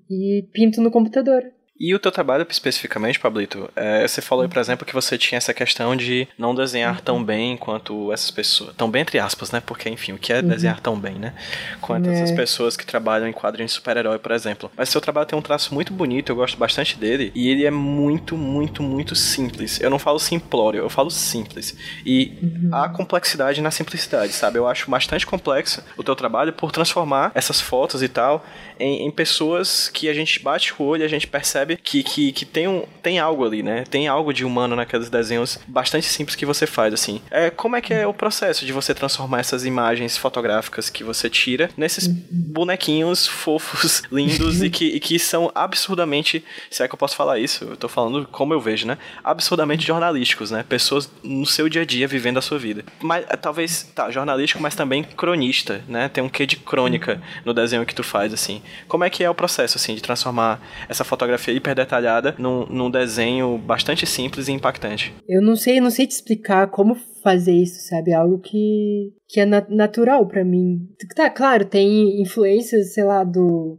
e pinto no computador. E o teu trabalho especificamente, Pablito, é, você falou, por exemplo, que você tinha essa questão de não desenhar tão uhum. bem quanto essas pessoas. Tão bem entre aspas, né? Porque, enfim, o que é uhum. desenhar tão bem, né? Quanto é. essas pessoas que trabalham em quadrinhos de super-herói, por exemplo. Mas seu trabalho tem um traço muito bonito, eu gosto bastante dele. E ele é muito, muito, muito simples. Eu não falo simplório, eu falo simples. E uhum. há complexidade na simplicidade, sabe? Eu acho bastante complexo o teu trabalho por transformar essas fotos e tal em, em pessoas que a gente bate o olho e a gente percebe percebe que, que, que tem, um, tem algo ali, né? Tem algo de humano naqueles desenhos bastante simples que você faz, assim. É, como é que é o processo de você transformar essas imagens fotográficas que você tira nesses bonequinhos fofos, <laughs> lindos e, que, e que são absurdamente, se é que eu posso falar isso, eu tô falando como eu vejo, né? Absurdamente jornalísticos, né? Pessoas no seu dia a dia vivendo a sua vida. Mas é, talvez, tá, jornalístico, mas também cronista, né? Tem um quê de crônica no desenho que tu faz, assim. Como é que é o processo, assim, de transformar essa fotografia hiper detalhada num, num desenho bastante simples e impactante. Eu não sei, não sei te explicar como fazer isso, sabe? É algo que, que é na natural para mim. Tá, claro, tem influências, sei lá, do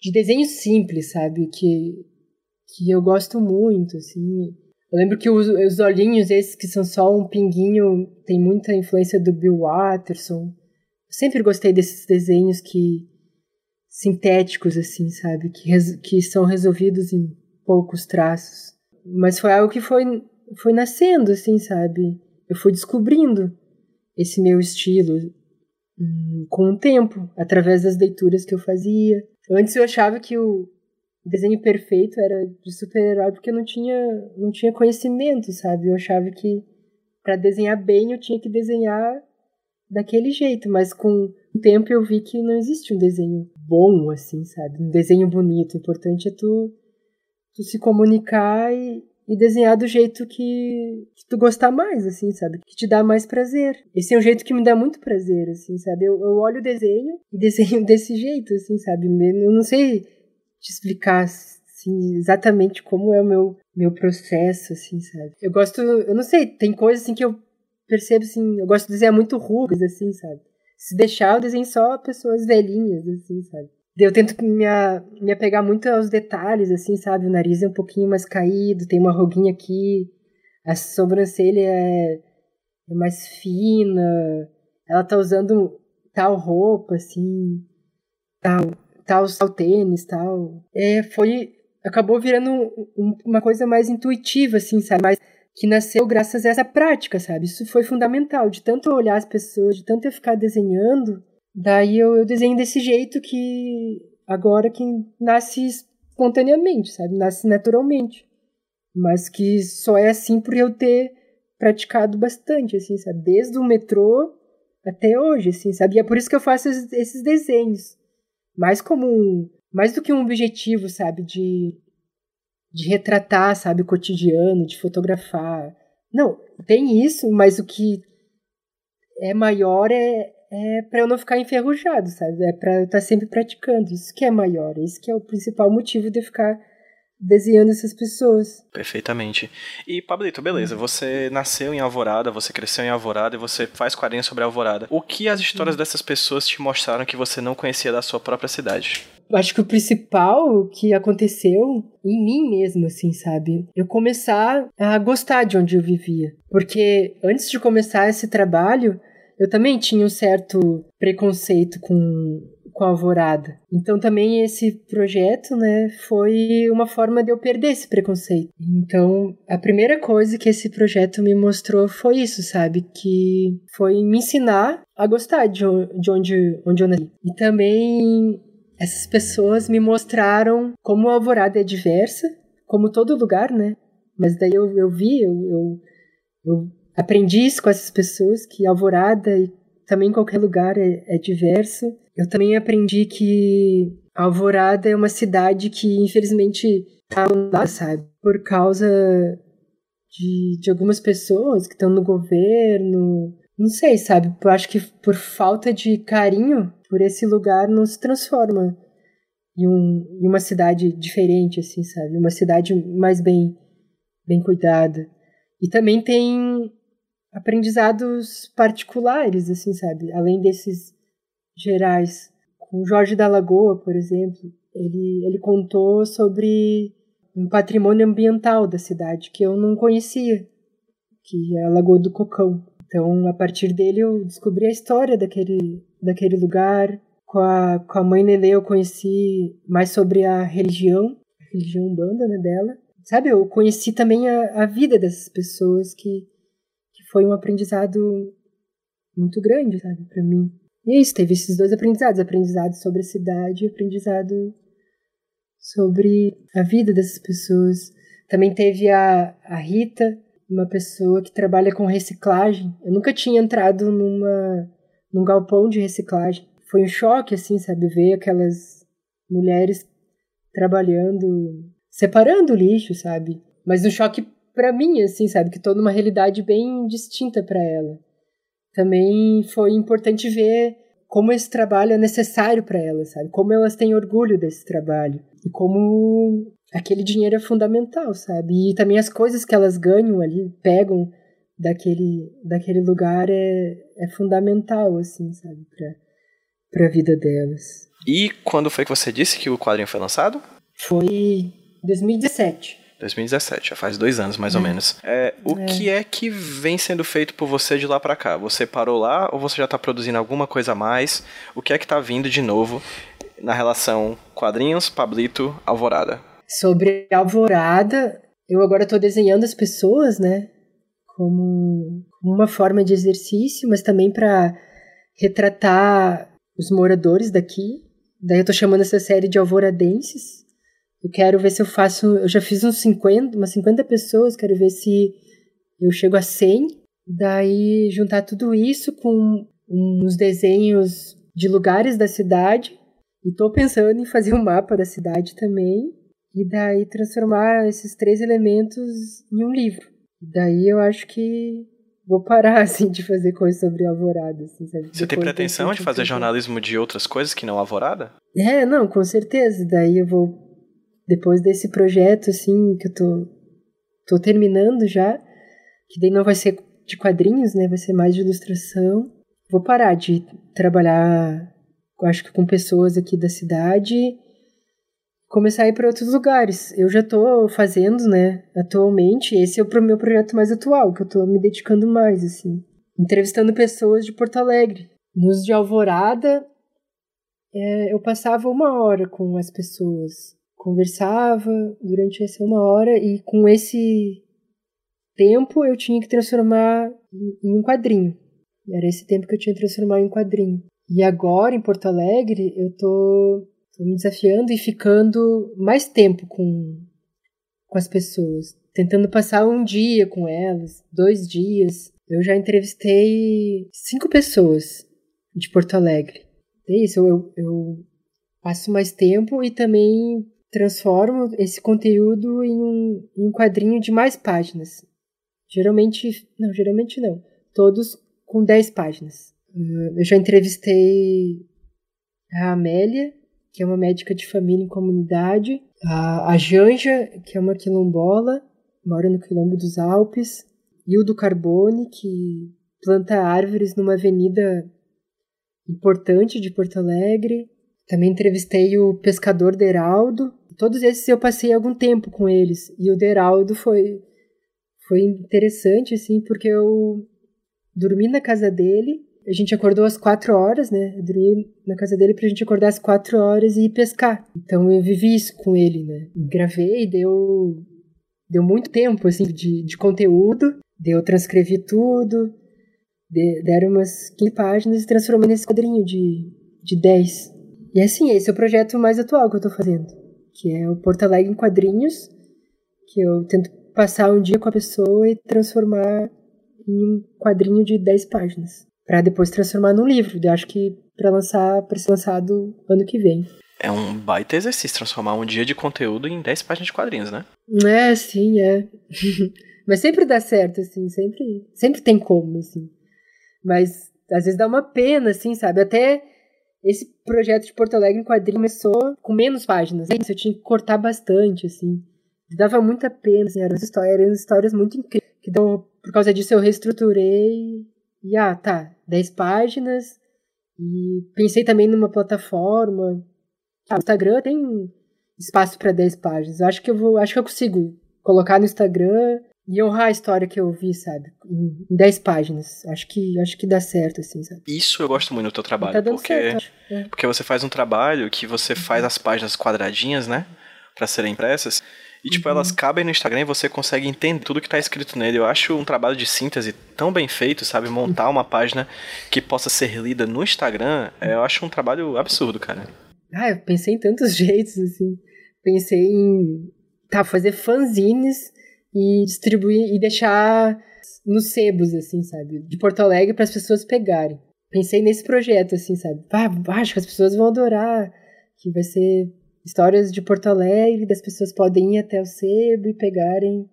de desenho simples, sabe? Que, que eu gosto muito, assim. Eu lembro que os, os olhinhos, esses que são só um pinguinho, tem muita influência do Bill Watterson. Eu sempre gostei desses desenhos que sintéticos, assim, sabe? Que, que são resolvidos em poucos traços. Mas foi algo que foi, foi nascendo, assim, sabe? Eu fui descobrindo esse meu estilo hum, com o tempo, através das leituras que eu fazia. Antes eu achava que o desenho perfeito era de super-herói porque eu não tinha, não tinha conhecimento, sabe? Eu achava que para desenhar bem eu tinha que desenhar daquele jeito, mas com o tempo eu vi que não existe um desenho bom, assim, sabe? Um desenho bonito. O importante é tu, tu se comunicar e, e desenhar do jeito que, que, tu gostar mais, assim, sabe? Que te dá mais prazer. Esse é um jeito que me dá muito prazer, assim, sabe? Eu, eu olho o desenho e <laughs> desenho desse jeito, assim, sabe? Eu não sei te explicar, assim, exatamente como é o meu, meu processo, assim, sabe? Eu gosto, eu não sei, tem coisas, assim, que eu percebo, assim, eu gosto de desenhar muito rugas, assim, sabe? Se deixar, eu desenho só pessoas velhinhas, assim, sabe? Eu tento me, me apegar muito aos detalhes, assim, sabe? O nariz é um pouquinho mais caído, tem uma ruguinha aqui, a sobrancelha é, é mais fina, ela tá usando tal roupa, assim, tal, tal, tal tênis, tal. É, foi, acabou virando um, uma coisa mais intuitiva, assim, sabe? Mais que nasceu graças a essa prática, sabe? Isso foi fundamental, de tanto olhar as pessoas, de tanto eu ficar desenhando, daí eu, eu desenho desse jeito que agora que nasce espontaneamente, sabe? Nasce naturalmente. Mas que só é assim por eu ter praticado bastante, assim, sabe? Desde o metrô até hoje, assim, sabe? E é por isso que eu faço esses, desenhos. Mais como um, mais do que um objetivo, sabe? De de retratar, sabe, o cotidiano, de fotografar. Não, tem isso, mas o que é maior é, é para eu não ficar enferrujado, sabe? É para eu estar tá sempre praticando. Isso que é maior, isso que é o principal motivo de eu ficar desenhando essas pessoas. Perfeitamente. E, Pablito, beleza, uhum. você nasceu em Alvorada, você cresceu em Alvorada e você faz quadrinhos sobre Alvorada. O que as histórias uhum. dessas pessoas te mostraram que você não conhecia da sua própria cidade? Acho que o principal que aconteceu em mim mesmo, assim, sabe? Eu começar a gostar de onde eu vivia. Porque antes de começar esse trabalho, eu também tinha um certo preconceito com com a Alvorada. Então também esse projeto, né, foi uma forma de eu perder esse preconceito. Então, a primeira coisa que esse projeto me mostrou foi isso, sabe, que foi me ensinar a gostar de onde, onde eu nasci. E também essas pessoas me mostraram como a Alvorada é diversa, como todo lugar, né? Mas daí eu, eu vi, eu, eu, eu aprendi isso com essas pessoas, que Alvorada e também qualquer lugar é, é diverso eu também aprendi que Alvorada é uma cidade que, infelizmente, tá lá, sabe? Por causa de, de algumas pessoas que estão no governo. Não sei, sabe? Eu acho que por falta de carinho por esse lugar não se transforma em, um, em uma cidade diferente, assim, sabe? Uma cidade mais bem, bem cuidada. E também tem aprendizados particulares, assim, sabe? Além desses gerais. Com Jorge da Lagoa, por exemplo, ele, ele contou sobre um patrimônio ambiental da cidade que eu não conhecia, que é a Lagoa do Cocão. Então, a partir dele, eu descobri a história daquele, daquele lugar. Com a, com a mãe Nelê, eu conheci mais sobre a religião, a religião umbanda né, dela. Sabe, eu conheci também a, a vida dessas pessoas, que, que foi um aprendizado muito grande, sabe, para mim. E é isso, teve esses dois aprendizados: aprendizado sobre a cidade e aprendizado sobre a vida dessas pessoas. Também teve a, a Rita, uma pessoa que trabalha com reciclagem. Eu nunca tinha entrado numa, num galpão de reciclagem. Foi um choque, assim, sabe? Ver aquelas mulheres trabalhando, separando o lixo, sabe? Mas um choque para mim, assim, sabe? Que tô numa realidade bem distinta para ela também foi importante ver como esse trabalho é necessário para elas, sabe? Como elas têm orgulho desse trabalho e como aquele dinheiro é fundamental, sabe? E também as coisas que elas ganham ali, pegam daquele daquele lugar é, é fundamental, assim, sabe? Para para a vida delas. E quando foi que você disse que o quadrinho foi lançado? Foi 2017. 2017, já faz dois anos mais é. ou menos. É, o é. que é que vem sendo feito por você de lá para cá? Você parou lá ou você já tá produzindo alguma coisa a mais? O que é que tá vindo de novo na relação quadrinhos, Pablito, Alvorada? Sobre Alvorada, eu agora tô desenhando as pessoas, né? Como uma forma de exercício, mas também para retratar os moradores daqui. Daí eu tô chamando essa série de Alvoradenses eu quero ver se eu faço. Eu já fiz uns 50, umas 50 pessoas, quero ver se eu chego a 100. Daí juntar tudo isso com uns desenhos de lugares da cidade. E tô pensando em fazer um mapa da cidade também. E daí transformar esses três elementos em um livro. E daí eu acho que vou parar <laughs> assim de fazer coisas sobre Alvorada. Assim, sabe? Você Depois tem pretensão de fazer jornalismo de outras coisas que não Alvorada? É, não, com certeza. Daí eu vou depois desse projeto, assim, que eu tô, tô terminando já, que daí não vai ser de quadrinhos, né? Vai ser mais de ilustração. Vou parar de trabalhar, acho que com pessoas aqui da cidade, começar a ir para outros lugares. Eu já tô fazendo, né? Atualmente, esse é o meu projeto mais atual, que eu tô me dedicando mais, assim. Entrevistando pessoas de Porto Alegre. Nos de Alvorada, é, eu passava uma hora com as pessoas conversava durante essa uma hora e com esse tempo eu tinha que transformar em um quadrinho. Era esse tempo que eu tinha que transformar em um quadrinho. E agora, em Porto Alegre, eu tô me desafiando e ficando mais tempo com, com as pessoas. Tentando passar um dia com elas, dois dias. Eu já entrevistei cinco pessoas de Porto Alegre. É isso, eu, eu passo mais tempo e também transformo esse conteúdo em um, em um quadrinho de mais páginas. Geralmente, não, geralmente não. Todos com 10 páginas. Eu já entrevistei a Amélia, que é uma médica de família em comunidade, a, a Janja, que é uma quilombola, mora no quilombo dos Alpes, e o do Carbone, que planta árvores numa avenida importante de Porto Alegre. Também entrevistei o pescador Deraldo. Todos esses eu passei algum tempo com eles. E o Deraldo foi, foi interessante, assim, porque eu dormi na casa dele. A gente acordou às quatro horas, né? Eu dormi na casa dele pra gente acordar às quatro horas e ir pescar. Então eu vivi isso com ele, né? Gravei, deu, deu muito tempo, assim, de, de conteúdo. Eu transcrevi tudo, de, deram umas 15 páginas e transformei nesse quadrinho de, de 10. E assim, esse é o projeto mais atual que eu tô fazendo, que é o Porto Alegre em quadrinhos, que eu tento passar um dia com a pessoa e transformar em um quadrinho de 10 páginas, para depois transformar num livro. Eu acho que para lançar, para ser lançado ano que vem. É um baita exercício transformar um dia de conteúdo em 10 páginas de quadrinhos, né? É, sim, é. <laughs> Mas sempre dá certo, assim, sempre, sempre tem como, assim. Mas às vezes dá uma pena, assim, sabe? Até esse projeto de Porto Alegre em quadrinho começou com menos páginas. Né? Eu tinha que cortar bastante, assim. Dava muita pena, assim, eram histórias, eram histórias muito incríveis. Que deu, por causa disso eu reestruturei e, ah, tá, 10 páginas. E pensei também numa plataforma. Ah, o Instagram tem espaço para 10 páginas. Eu acho que eu vou, acho que eu consigo colocar no Instagram e honrar a história que eu vi, sabe? Em 10 páginas. Acho que, acho que dá certo, assim, sabe? Isso eu gosto muito do teu trabalho. Tá porque, certo, é. porque você faz um trabalho que você faz as páginas quadradinhas, né? Pra serem impressas. E, tipo, uhum. elas cabem no Instagram e você consegue entender tudo que tá escrito nele. Eu acho um trabalho de síntese tão bem feito, sabe? Montar uma página que possa ser lida no Instagram, é, eu acho um trabalho absurdo, cara. Ah, eu pensei em tantos <laughs> jeitos, assim. Pensei em, tá, fazer fanzines e distribuir e deixar nos sebos, assim, sabe? De Porto Alegre para as pessoas pegarem. Pensei nesse projeto, assim, sabe? Ah, acho que as pessoas vão adorar, que vai ser histórias de Porto Alegre, das pessoas podem ir até o sebo e pegarem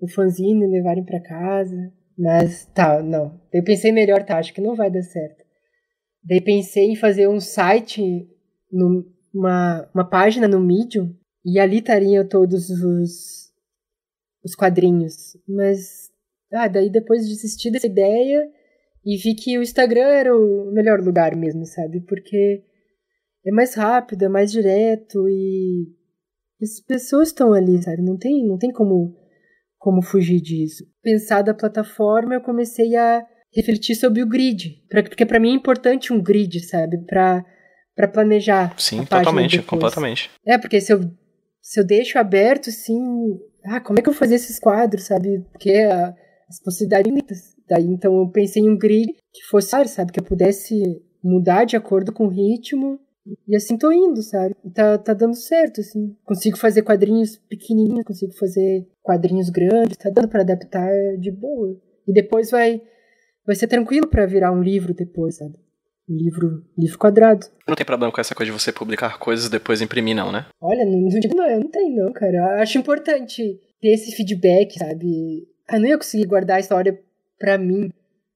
o fanzine e levarem para casa. Mas tá, não. Eu pensei melhor, tá, acho que não vai dar certo. Daí pensei em fazer um site, no, uma, uma página no Medium, e ali estariam todos os os quadrinhos. Mas, ah, daí depois desisti dessa ideia e vi que o Instagram era o melhor lugar mesmo, sabe? Porque é mais rápido, é mais direto e as pessoas estão ali, sabe? Não tem, não tem como, como fugir disso. Pensar da plataforma, eu comecei a refletir sobre o grid, pra, porque para mim é importante um grid, sabe? Para para planejar. Sim, totalmente, completamente. É, porque se eu, se eu deixo aberto, sim, ah, como é que eu fazia esses quadros, sabe? Porque a, as possibilidades. Daí, então, eu pensei em um grid que fosse, sabe? Que eu pudesse mudar de acordo com o ritmo. E assim tô indo, sabe? E tá, tá dando certo, assim. Consigo fazer quadrinhos pequenininhos, consigo fazer quadrinhos grandes, tá dando para adaptar de boa. E depois vai, vai ser tranquilo para virar um livro depois, sabe? Um livro, livro quadrado. Não tem problema com essa coisa de você publicar coisas e depois imprimir, não, né? Olha, não, não, não tem não, cara. Eu acho importante ter esse feedback, sabe? Eu não ia conseguir guardar a história pra mim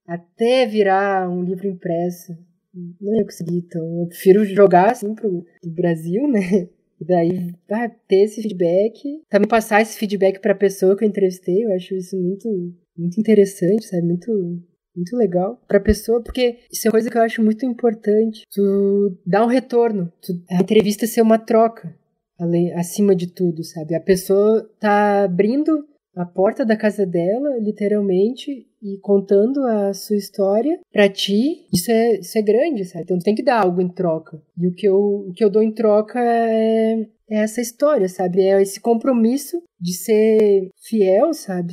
até virar um livro impresso. Não ia conseguir, então eu prefiro jogar assim pro, pro Brasil, né? E daí ah, ter esse feedback, também passar esse feedback pra pessoa que eu entrevistei, eu acho isso muito, muito interessante, sabe? Muito muito legal pra pessoa, porque isso é uma coisa que eu acho muito importante. Tu dá um retorno, tu, a entrevista ser uma troca, além, acima de tudo, sabe? A pessoa tá abrindo a porta da casa dela, literalmente, e contando a sua história para ti, isso é, isso é grande, sabe? Então tu tem que dar algo em troca. E o que eu, o que eu dou em troca é, é essa história, sabe? É esse compromisso de ser fiel, sabe?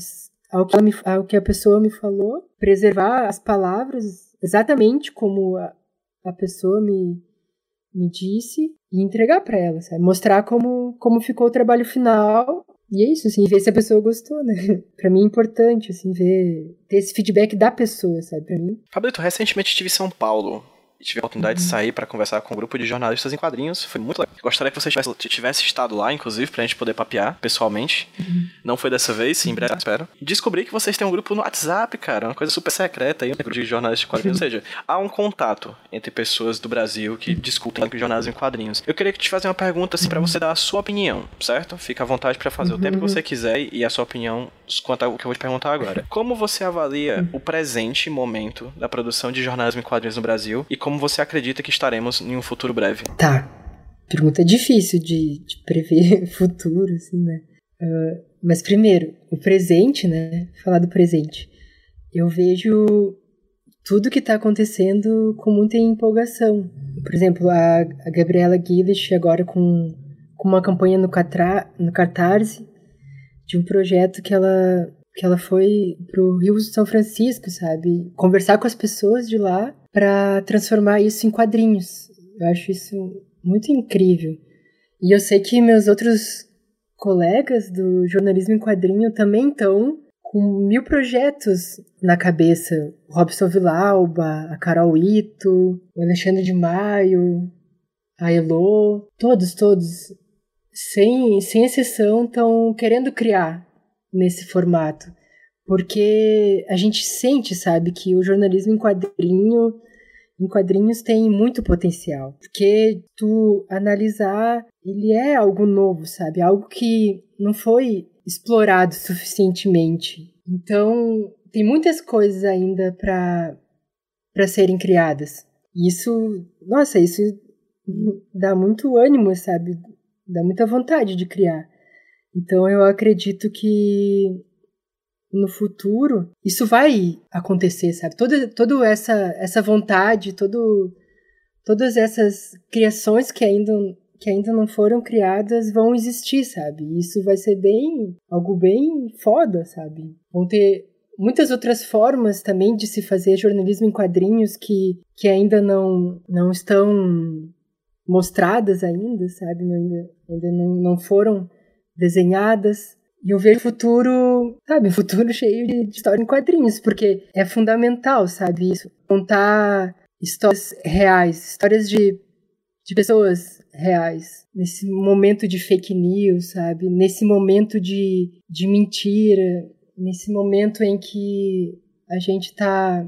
ao que, me, ao que a pessoa me falou, preservar as palavras exatamente como a, a pessoa me, me disse e entregar para ela, sabe? Mostrar como, como ficou o trabalho final. E é isso, assim, ver se a pessoa gostou, né? <laughs> pra mim é importante, assim, ver, ter esse feedback da pessoa, sabe? Pra mim. Fabrício, recentemente estive em São Paulo tive a oportunidade de sair para conversar com um grupo de jornalistas em quadrinhos. Foi muito legal. Gostaria que você tivesse, tivesse estado lá, inclusive, pra gente poder papear pessoalmente. Uhum. Não foi dessa vez, em breve, espero. Descobri que vocês têm um grupo no WhatsApp, cara. Uma coisa super secreta aí, um grupo de jornalistas de quadrinhos. Ou seja, há um contato entre pessoas do Brasil que discutem jornalismo em quadrinhos. Eu queria te fazer uma pergunta, assim, para você dar a sua opinião, certo? Fica à vontade para fazer uhum. o tempo que você quiser e a sua opinião quanto ao que eu vou te perguntar agora. Como você avalia o presente momento da produção de jornalismo em quadrinhos no Brasil e como você acredita que estaremos em um futuro breve? Tá. Pergunta difícil de, de prever <laughs> futuro, assim, né? Uh, mas primeiro, o presente, né? Falar do presente. Eu vejo tudo que está acontecendo com muita empolgação. Por exemplo, a, a Gabriela Guilherme agora com, com uma campanha no, Catra, no Catarse de um projeto que ela que ela foi pro Rio de São Francisco, sabe? Conversar com as pessoas de lá para transformar isso em quadrinhos. Eu acho isso muito incrível. E eu sei que meus outros colegas do jornalismo em quadrinho também estão com mil projetos na cabeça. O Robson Vilauba, a Carol Ito, o Alexandre de Maio, a Elo, todos, todos, sem, sem exceção, estão querendo criar nesse formato. Porque a gente sente, sabe, que o jornalismo em quadrinho, em quadrinhos tem muito potencial. Porque tu analisar, ele é algo novo, sabe? Algo que não foi explorado suficientemente. Então, tem muitas coisas ainda para para serem criadas. Isso, nossa, isso dá muito ânimo, sabe? Dá muita vontade de criar. Então eu acredito que no futuro isso vai acontecer, sabe? Toda, toda essa, essa vontade, todo, todas essas criações que ainda, que ainda não foram criadas vão existir, sabe? Isso vai ser bem, algo bem foda, sabe? Vão ter muitas outras formas também de se fazer jornalismo em quadrinhos que, que ainda não, não estão mostradas ainda, sabe? Ainda, ainda não, não foram desenhadas. E eu vejo o futuro, sabe, um futuro <laughs> cheio de, de história em quadrinhos, porque é fundamental, sabe, isso. Contar histórias reais, histórias de, de pessoas reais. Nesse momento de fake news, sabe? Nesse momento de, de mentira, nesse momento em que a gente tá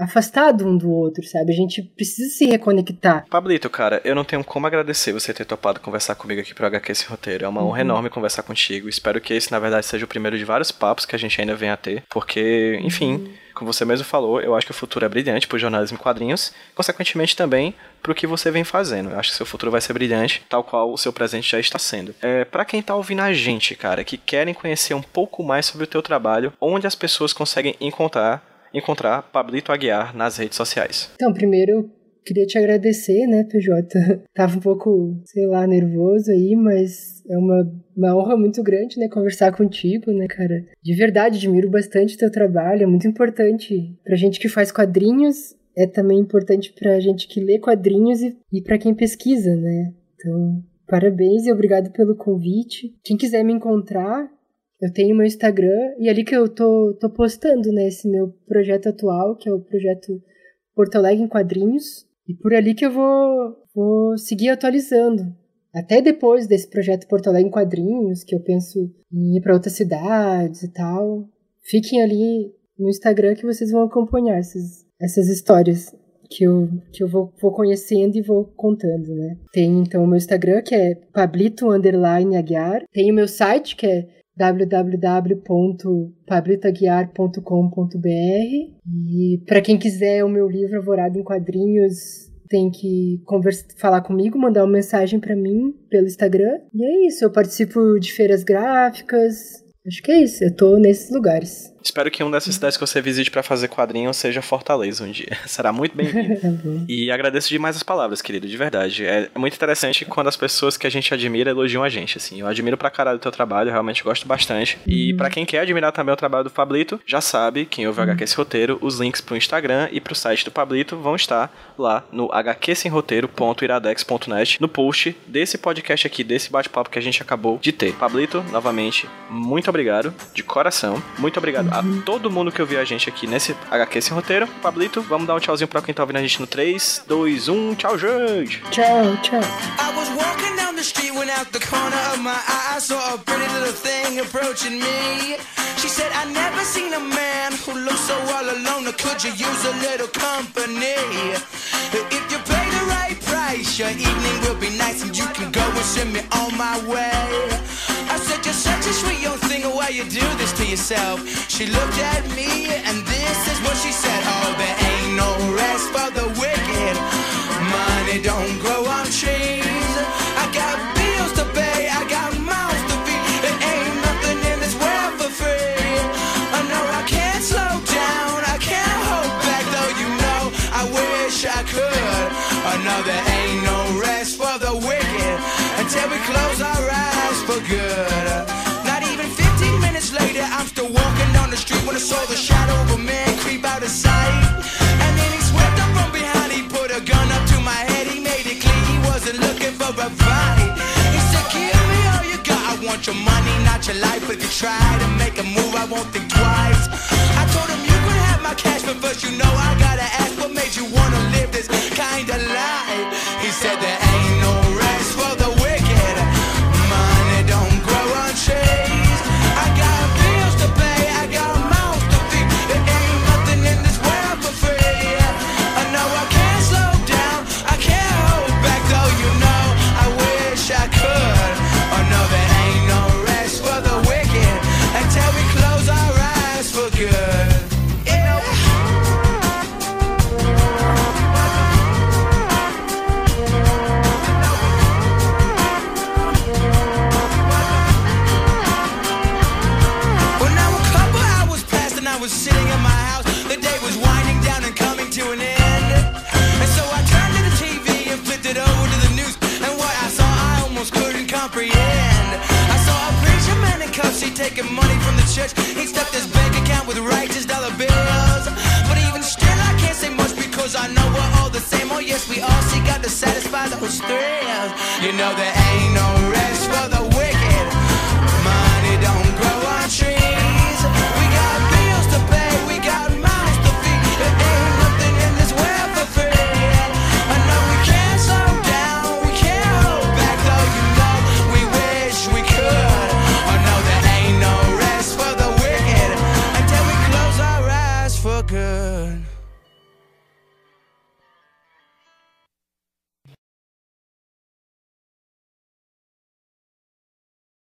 afastado um do outro, sabe? A gente precisa se reconectar. Pablito, cara, eu não tenho como agradecer você ter topado conversar comigo aqui pro HQ esse roteiro. É uma honra uhum. enorme conversar contigo. Espero que esse, na verdade, seja o primeiro de vários papos que a gente ainda venha a ter, porque, enfim, uhum. como você mesmo falou, eu acho que o futuro é brilhante pro jornalismo em quadrinhos, consequentemente também pro que você vem fazendo. Eu acho que seu futuro vai ser brilhante, tal qual o seu presente já está sendo. É, para quem tá ouvindo a gente, cara, que querem conhecer um pouco mais sobre o teu trabalho, onde as pessoas conseguem encontrar encontrar Pablito Aguiar nas redes sociais. Então, primeiro queria te agradecer, né, PJ? <laughs> Tava um pouco, sei lá, nervoso aí, mas é uma, uma honra muito grande, né, conversar contigo, né, cara? De verdade, admiro bastante teu trabalho, é muito importante pra gente que faz quadrinhos, é também importante pra gente que lê quadrinhos e, e pra quem pesquisa, né? Então, parabéns e obrigado pelo convite. Quem quiser me encontrar, eu tenho meu Instagram e é ali que eu tô, tô postando, né, esse meu projeto atual, que é o projeto Porto Alegre em Quadrinhos. E por ali que eu vou, vou seguir atualizando. Até depois desse projeto Porto Alegre em Quadrinhos, que eu penso em ir para outras cidades e tal. Fiquem ali no Instagram que vocês vão acompanhar essas, essas histórias que eu, que eu vou, vou conhecendo e vou contando, né? Tem então o meu Instagram, que é Pablito Underline Aguiar. Tem o meu site, que é www.pablitaguiar.com.br e para quem quiser o meu livro Alvorada em Quadrinhos tem que falar comigo, mandar uma mensagem para mim pelo Instagram. E é isso, eu participo de feiras gráficas, Acho que é isso, eu tô nesses lugares. Espero que uma dessas cidades que você visite para fazer quadrinhos seja Fortaleza um dia. <laughs> Será muito bem-vindo. <laughs> Tá e agradeço demais as palavras, querido, de verdade. É muito interessante quando as pessoas que a gente admira elogiam a gente, assim. Eu admiro pra caralho o teu trabalho, realmente gosto bastante. Uhum. E para quem quer admirar também o trabalho do Pablito, já sabe, quem ouve o HQ Sem Roteiro, os links pro Instagram e pro site do Pablito vão estar lá no hqsemroteiro.iradex.net no post desse podcast aqui, desse bate-papo que a gente acabou de ter. Pablito, novamente, muito obrigado, de coração. Muito obrigado a todo mundo que ouviu a gente aqui nesse HQ esse roteiro. Pablito, vamos dar um tchauzinho pra quem tá ouvindo a gente no 3, 2, 1. Tchau, gente! Tchau, tchau. I was walking down the street when out the corner of my eye I saw a pretty little thing approaching me. She said, I never seen a man who looks so all alone. Could you use a little company? If you pay the right price, your evening will be nice and you can go and send me on my way. I said, You're such a sweet young thing, why you do this to yourself? She looked at me and this is what she said. Oh, there ain't no rest for the wicked. Money don't grow on trees. Street when I saw the shadow of a man creep out of sight. And then he swept up from behind, he put a gun up to my head, he made it clear he wasn't looking for a fight. He said, Give me all you got, I want your money, not your life. But if you try to make a move, I won't think twice. I told him you could have my cash, but first you know